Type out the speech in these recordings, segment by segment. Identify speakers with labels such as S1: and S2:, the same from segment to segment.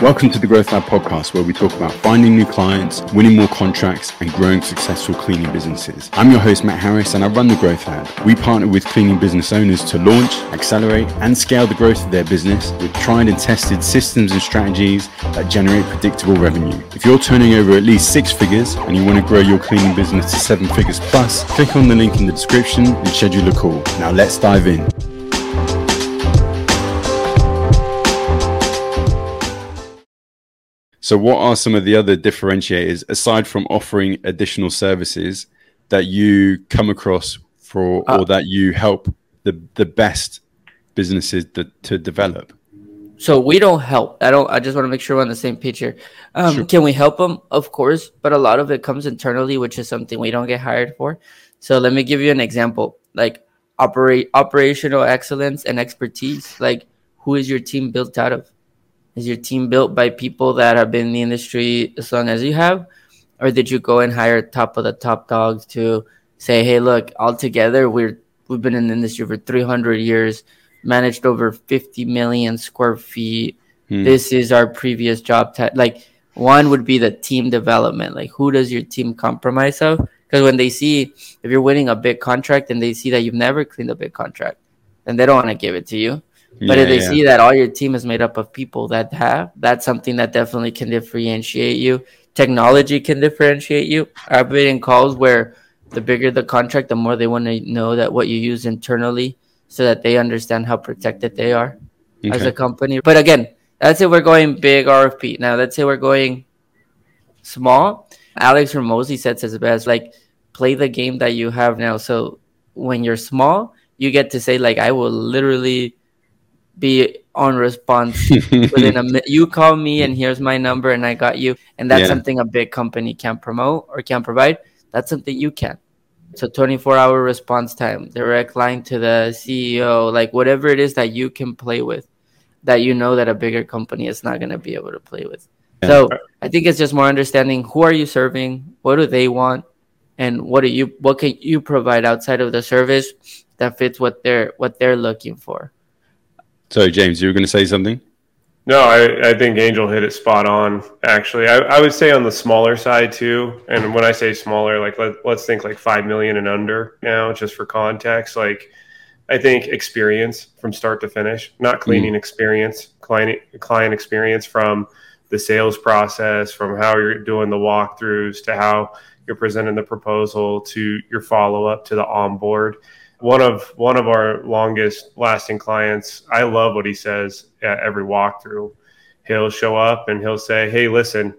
S1: Welcome to the Growth Lab podcast, where we talk about finding new clients, winning more contracts, and growing successful cleaning businesses. I'm your host, Matt Harris, and I run the Growth Lab. We partner with cleaning business owners to launch, accelerate, and scale the growth of their business with tried and tested systems and strategies that generate predictable revenue. If you're turning over at least six figures and you want to grow your cleaning business to seven figures plus, click on the link in the description and schedule a call. Now, let's dive in. So, what are some of the other differentiators aside from offering additional services that you come across for, uh, or that you help the the best businesses that, to develop?
S2: So we don't help. I don't. I just want to make sure we're on the same page here. Um, sure. Can we help them? Of course, but a lot of it comes internally, which is something we don't get hired for. So let me give you an example. Like operate operational excellence and expertise. Like who is your team built out of? Is your team built by people that have been in the industry as long as you have? Or did you go and hire top of the top dogs to say, hey, look, all together, we're, we've been in the industry for 300 years, managed over 50 million square feet. Hmm. This is our previous job. T-. Like, one would be the team development. Like, who does your team compromise of? Because when they see if you're winning a big contract and they see that you've never cleaned a big contract, then they don't want to give it to you. But yeah, if they yeah. see that all your team is made up of people that have, that's something that definitely can differentiate you. Technology can differentiate you. I've been in calls where the bigger the contract, the more they want to know that what you use internally so that they understand how protected they are okay. as a company. But again, let's say we're going big RFP. Now, let's say we're going small. Alex Hormozi says it's best, like play the game that you have now. So when you're small, you get to say like, I will literally be on response within a minute. You call me and here's my number and I got you. And that's yeah. something a big company can't promote or can't provide. That's something you can. So 24 hour response time, direct line to the CEO, like whatever it is that you can play with that you know that a bigger company is not going to be able to play with. Yeah. So I think it's just more understanding who are you serving? What do they want? And what do you, what can you provide outside of the service that fits what they're, what they're looking for?
S1: So, James, you were going to say something?
S3: No, I, I think Angel hit it spot on. Actually, I, I would say on the smaller side too. And when I say smaller, like let, let's think like five million and under now, just for context. Like, I think experience from start to finish, not cleaning mm. experience, client client experience from the sales process, from how you're doing the walkthroughs to how you're presenting the proposal to your follow up to the onboard one of one of our longest lasting clients. I love what he says at every walkthrough. He'll show up and he'll say hey listen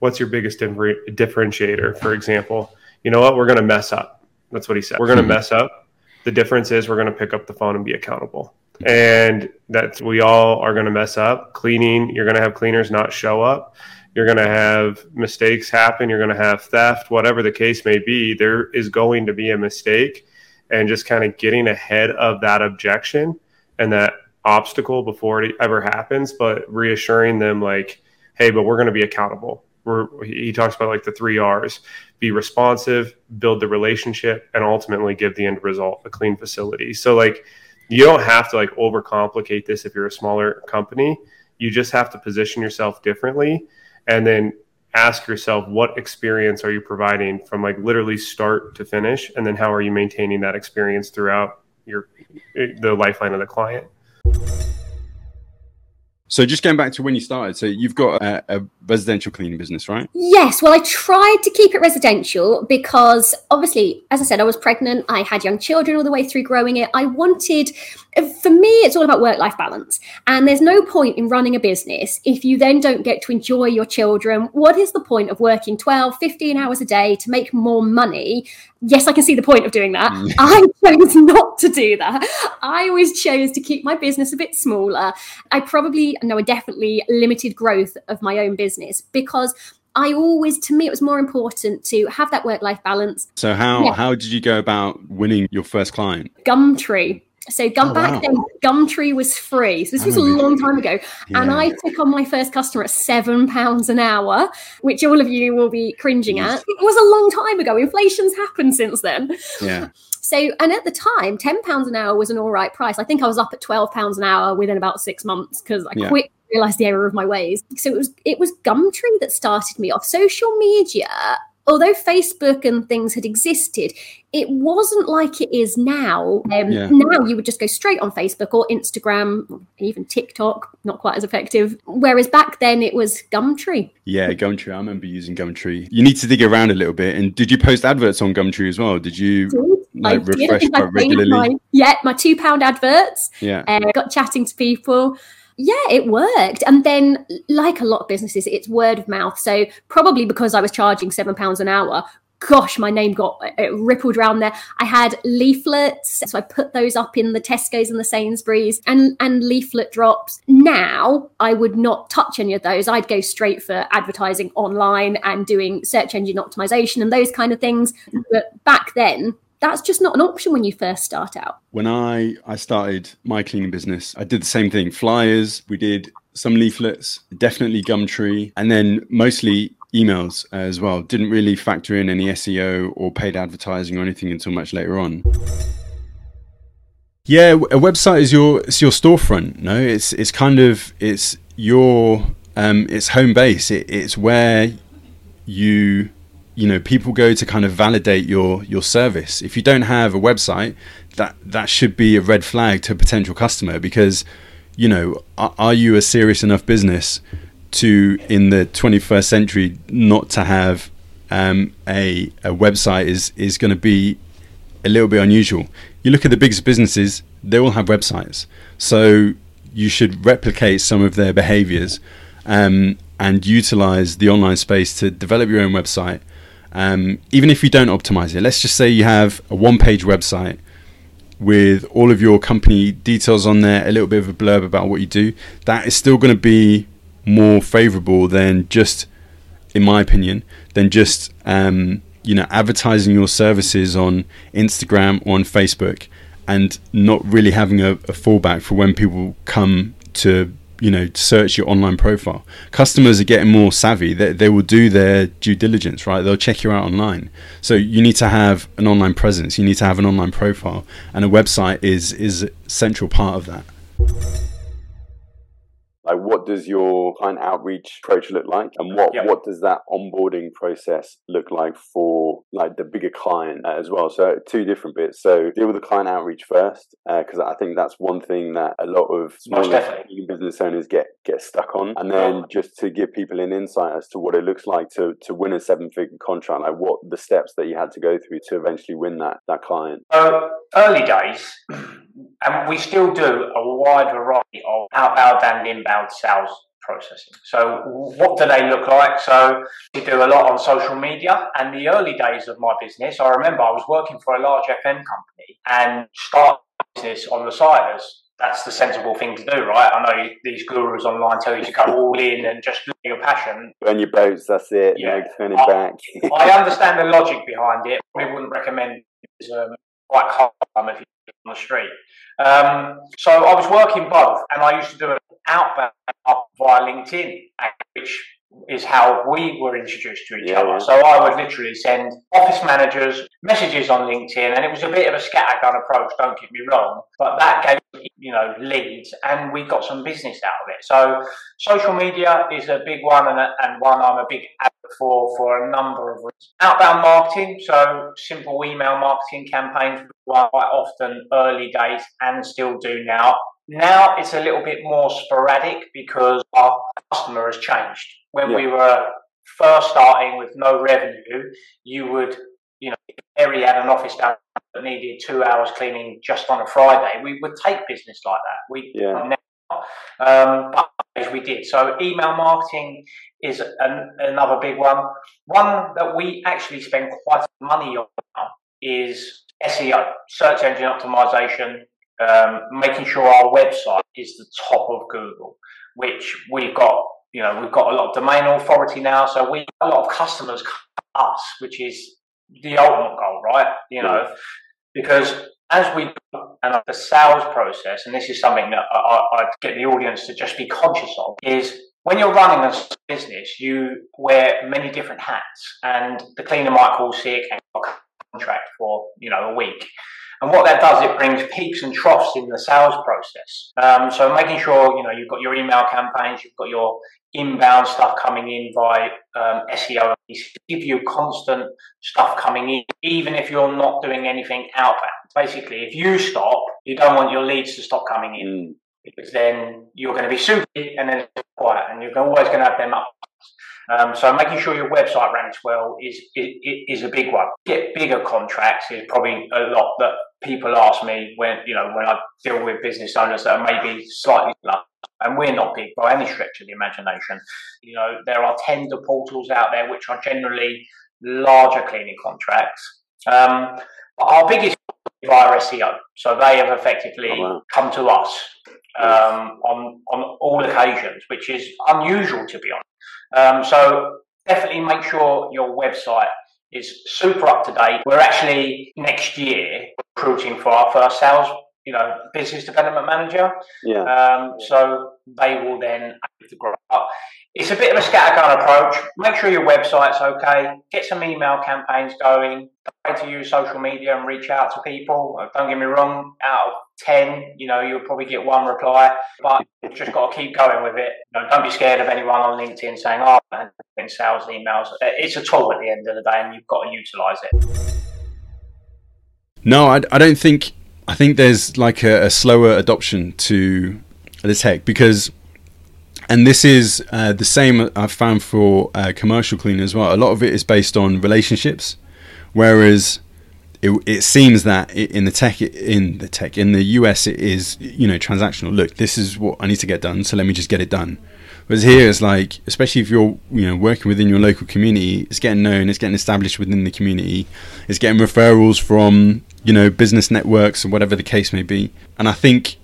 S3: what's your biggest differentiator? For example you know what? We're going to mess up. That's what he said. We're going to hmm. mess up. The difference is we're going to pick up the phone and be accountable. And that we all are going to mess up. Cleaning you're going to have cleaners not show up. You're going to have mistakes happen. You're going to have theft. Whatever the case may be there is going to be a mistake and just kind of getting ahead of that objection and that obstacle before it ever happens, but reassuring them like, hey, but we're going to be accountable. We're, he talks about like the three R's be responsive, build the relationship, and ultimately give the end result a clean facility. So, like, you don't have to like overcomplicate this if you're a smaller company. You just have to position yourself differently and then ask yourself what experience are you providing from like literally start to finish? And then how are you maintaining that experience throughout your eh, the lifeline of the client
S1: so just going back to when you started, so you've got a, a, residential cleaning business, right?
S4: Yes. Well, I tried to keep it residential because obviously, as I said, I was pregnant. I had young children all the way through growing it. I wanted, for me, it's all about work-life balance. And there's no point in running a business if you then don't get to enjoy your children. What is the point of working 12, 15 hours a day to make more money yes, I can see the point of doing that. Mm. I chose not to do that. I always chose to keep my business a bit smaller. I probably, no, I definitely limited growth of my own business because I always, to me, it was more important to have that work life balance.
S1: So, how, yeah. how did you go about winning your first client?
S4: Gumtree. So Gum oh, back wow. then, Gumtree was free. So this oh, was a long time ago, yeah. and I took on my first customer at seven pounds an hour, which all of you will be cringing at. It was a long time ago. Inflation's happened since then.
S1: Yeah.
S4: So, and at the time, ten pounds an hour was an all right price. I think I was up at twelve pounds an hour within about six months because I yeah. quickly realized the error of my ways. So it was it was Gumtree that started me off. Social media although Facebook and things had existed, it wasn't like it is now. Um, yeah. Now you would just go straight on Facebook or Instagram, even TikTok, not quite as effective. Whereas back then it was Gumtree.
S1: Yeah, Gumtree. I remember using Gumtree. You need to dig around a little bit. And did you post adverts on Gumtree as well? Did you like refresh regularly?
S4: My, yeah, my two pound adverts.
S1: Yeah,
S4: uh, got chatting to people yeah, it worked. And then, like a lot of businesses, it's word of mouth. So, probably because I was charging seven pounds an hour, gosh, my name got it rippled around there. I had leaflets, so I put those up in the Tesco's and the Sainsbury's and, and leaflet drops. Now, I would not touch any of those. I'd go straight for advertising online and doing search engine optimization and those kind of things. But back then, that's just not an option when you first start out.
S1: When I I started my cleaning business, I did the same thing. Flyers, we did some leaflets, definitely Gumtree, and then mostly emails as well. Didn't really factor in any SEO or paid advertising or anything until much later on. Yeah, a website is your it's your storefront. No, it's it's kind of it's your um, it's home base. It, it's where you you know people go to kind of validate your your service. If you don't have a website that that should be a red flag to a potential customer because you know are, are you a serious enough business to in the 21st century not to have um, a a website is is going to be a little bit unusual? You look at the biggest businesses they all have websites. So you should replicate some of their behaviors um, and utilize the online space to develop your own website um, even if you don't optimize it, let's just say you have a one page website with all of your company details on there, a little bit of a blurb about what you do, that is still going to be more favorable than just, in my opinion, than just um, you know advertising your services on Instagram or on Facebook and not really having a, a fallback for when people come to you know search your online profile. Customers are getting more savvy. They, they will do their due diligence right? They'll check you out online. So you need to have an online presence. You need to have an online profile. And a website is is a central part of that like what does your client outreach approach look like? And what yep. what does that onboarding process look like for like the bigger client as well? So two different bits. So deal with the client outreach first because uh, i think that's one thing that a lot of small business owners get get stuck on. And then yeah. just to give people an insight as to what it looks like to to win a seven figure contract like what the steps that you had to go through to eventually win that that client.
S5: Uh, early days and we still do a wide variety of outbound and inbound sales processing. So, what do they look like? So, we do a lot on social media. And the early days of my business, I remember I was working for a large FM company and start business on the side as that's the sensible thing to do, right? I know these gurus online tell you to go all in and just do your passion.
S1: Burn your boats, that's it. Yeah, no turning I, back.
S5: I understand the logic behind it. We wouldn't recommend it um, quite calm if you're on the street. Um, so I was working both, and I used to do it outbound via LinkedIn, which is how we were introduced to each yeah, other. So I would literally send office managers messages on LinkedIn, and it was a bit of a scattergun approach. Don't get me wrong, but that gave you know leads, and we got some business out of it. So social media is a big one, and, and one I'm a big advocate for for a number of reasons. Outbound marketing, so simple email marketing campaigns, quite often early days, and still do now. Now it's a little bit more sporadic because our customer has changed. When yeah. we were first starting with no revenue, you would, you know, if Harry had an office down that needed two hours cleaning just on a Friday, we would take business like that. We yeah. um, but we did. So email marketing is an, another big one. One that we actually spend quite a bit of money on is SEO, search engine optimization, um, making sure our website is the top of Google, which we've got. You know, we've got a lot of domain authority now, so we a lot of customers come us, which is the ultimate goal, right? You know, because as we and the sales process, and this is something that I, I get the audience to just be conscious of, is when you're running a business, you wear many different hats, and the cleaner might call sick and contract for you know a week. And what that does, it brings peaks and troughs in the sales process. Um, so making sure you know you've got your email campaigns, you've got your inbound stuff coming in by um, SEO, give you constant stuff coming in, even if you're not doing anything outbound. Basically, if you stop, you don't want your leads to stop coming in. Mm because then you're going to be super and then quiet, and you're always going to have them up. Um, so making sure your website ranks well is, is is a big one. Get bigger contracts is probably a lot that people ask me when you know when I deal with business owners that are maybe slightly large, and we're not big by any stretch of the imagination. You know there are tender portals out there which are generally larger cleaning contracts. Um, our biggest via SEO, so they have effectively oh, wow. come to us um, on on all occasions, which is unusual to be honest. Um, so definitely make sure your website is super up to date. We're actually next year recruiting for our first sales, you know, business development manager.
S6: Yeah.
S5: Um, so they will then grow up. It's a bit of a scattergun approach. Make sure your website's okay. Get some email campaigns going. Try to use social media and reach out to people. Don't get me wrong. Out of 10, you know, you'll probably get one reply, but you've just got to keep going with it. You know, don't be scared of anyone on LinkedIn saying, oh, in sales emails. It's a tool at the end of the day and you've got to utilize it.
S1: No, I, I don't think, I think there's like a, a slower adoption to the tech because and this is uh, the same I've found for uh, commercial cleaning as well. A lot of it is based on relationships, whereas it, it seems that in the tech in the tech in the US it is you know transactional. Look, this is what I need to get done, so let me just get it done. Whereas here it's like, especially if you're you know working within your local community, it's getting known, it's getting established within the community, it's getting referrals from you know business networks or whatever the case may be. And I think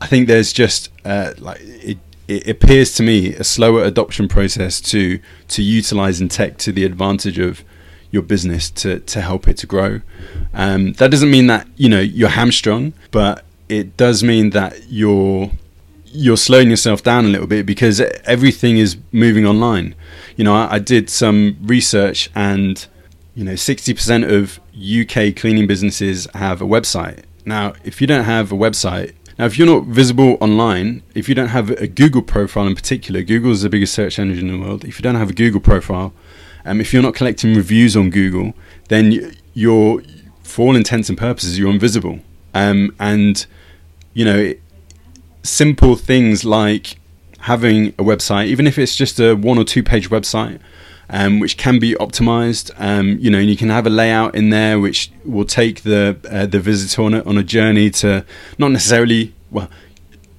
S1: I think there's just uh, like it, it appears to me a slower adoption process to to utilizing tech to the advantage of your business to to help it to grow. Um, that doesn't mean that you know you're hamstrung, but it does mean that you're you're slowing yourself down a little bit because everything is moving online. You know, I, I did some research and you know 60% of UK cleaning businesses have a website. Now, if you don't have a website, now if you're not visible online, if you don't have a Google profile in particular, Google is the biggest search engine in the world. If you don't have a Google profile, um, if you're not collecting reviews on Google, then you're, for all intents and purposes, you're invisible. Um, and you know, simple things like having a website, even if it's just a one or two page website, um, which can be optimized. Um, you know, you can have a layout in there which will take the uh, the visitor on a, on a journey to not necessarily well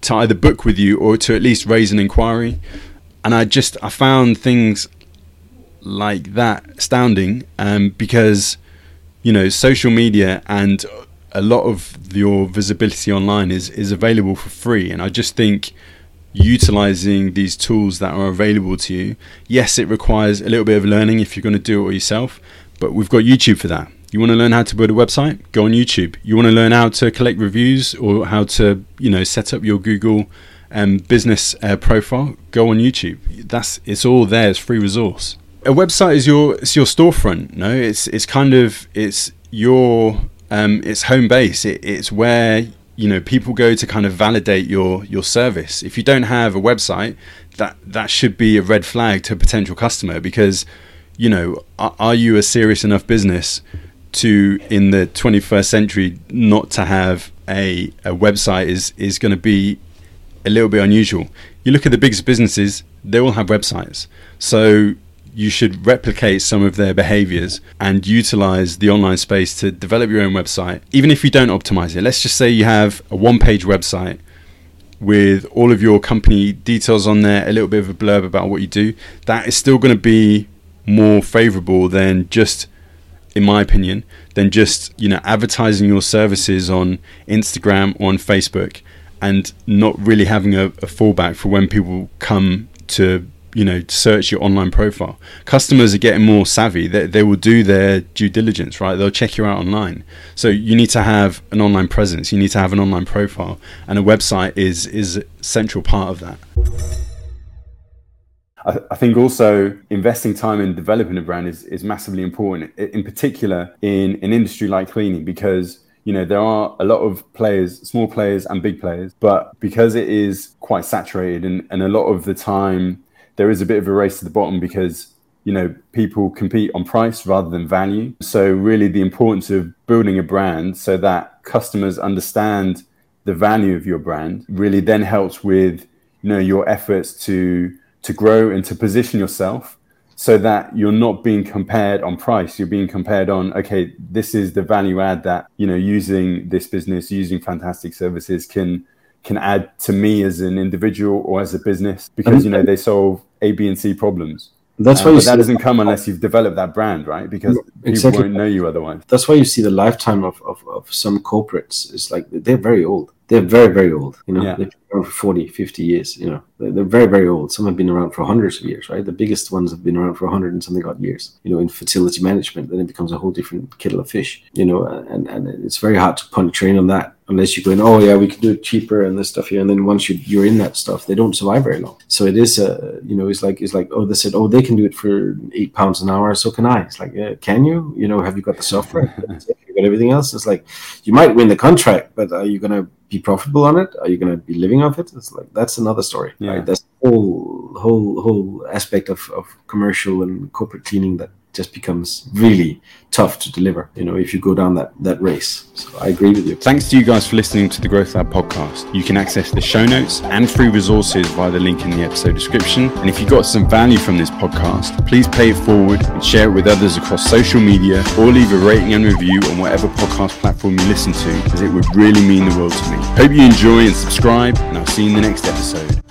S1: to either book with you or to at least raise an inquiry. And I just I found things like that astounding um, because you know social media and a lot of your visibility online is is available for free. And i just think utilizing these tools that are available to you yes it requires a little bit of learning if you're going to do it all yourself but we've got youtube for that. You want to learn how to build a website? Go on youtube. You want to learn how to collect reviews or how to you know set up your google um, business uh, profile? Go on youtube. That's it's all there. It's free resource a website is your it's your storefront. No, it's it's kind of it's your um, it's home base. It, it's where you know people go to kind of validate your your service. If you don't have a website, that that should be a red flag to a potential customer because you know are, are you a serious enough business to in the 21st century not to have a a website is is going to be a little bit unusual. You look at the biggest businesses; they all have websites. So you should replicate some of their behaviors and utilize the online space to develop your own website, even if you don't optimize it. Let's just say you have a one page website with all of your company details on there, a little bit of a blurb about what you do. That is still going to be more favorable than just, in my opinion, than just you know advertising your services on Instagram or on Facebook and not really having a, a fallback for when people come to you know search your online profile. Customers are getting more savvy. They, they will do their due diligence right? They'll check you out online. So you need to have an online presence. You need to have an online profile. And a website is is a central part of that. I, think also investing time in developing a brand is, is massively important in particular in an industry like cleaning because you know there are a lot of players small players and big players but because it is quite saturated and, and a lot of the time there is a bit of a race to the bottom because you know people compete on price rather than value. So really the importance of building a brand so that customers understand the value of your brand really then helps with you know your efforts to to grow and to position yourself so that you're not being compared on price. You're being compared on okay this is the value add that you know using this business using fantastic services can can add to me as an individual or as a business because you know they solve a b and c problems.
S6: That's why
S1: um, that doesn't come unless you've developed that brand, right? Because exactly. people won't know you otherwise.
S6: That's why you see the lifetime of, of, of some corporates. Is like they're very old. They're very very old you know? Yeah. they've been around for 40 50 years you know? They're, they're, very very old. Some have been around for hundreds of years right? The biggest ones have been around for 100 and something odd years you know in facility management. Then it becomes a whole different kettle of fish you know? And and it's very hard to punt train on that unless you go in oh yeah we can do it cheaper and this stuff here and then once you, you're in that stuff they don't survive very long so it is a, you know it's like it's like oh they said oh they can do it for eight pounds an hour so can i it's like yeah, can you you know have you got the software you got everything else it's like you might win the contract but are you going to be profitable on it? Are you going to be living off it? It's like that's another story. Yeah. Right? That's whole whole whole aspect of, of commercial and corporate cleaning that just becomes really tough to deliver, you know, if you go down that, that race. So I agree with you.
S1: Thanks to you guys for listening to the Growth Lab podcast. You can access the show notes and free resources via the link in the episode description. And if you got some value from this podcast, please pay it forward and share it with others across social media or leave a rating and review on whatever podcast platform you listen to, as it would really mean the world to me. Hope you enjoy and subscribe, and I'll see you in the next episode.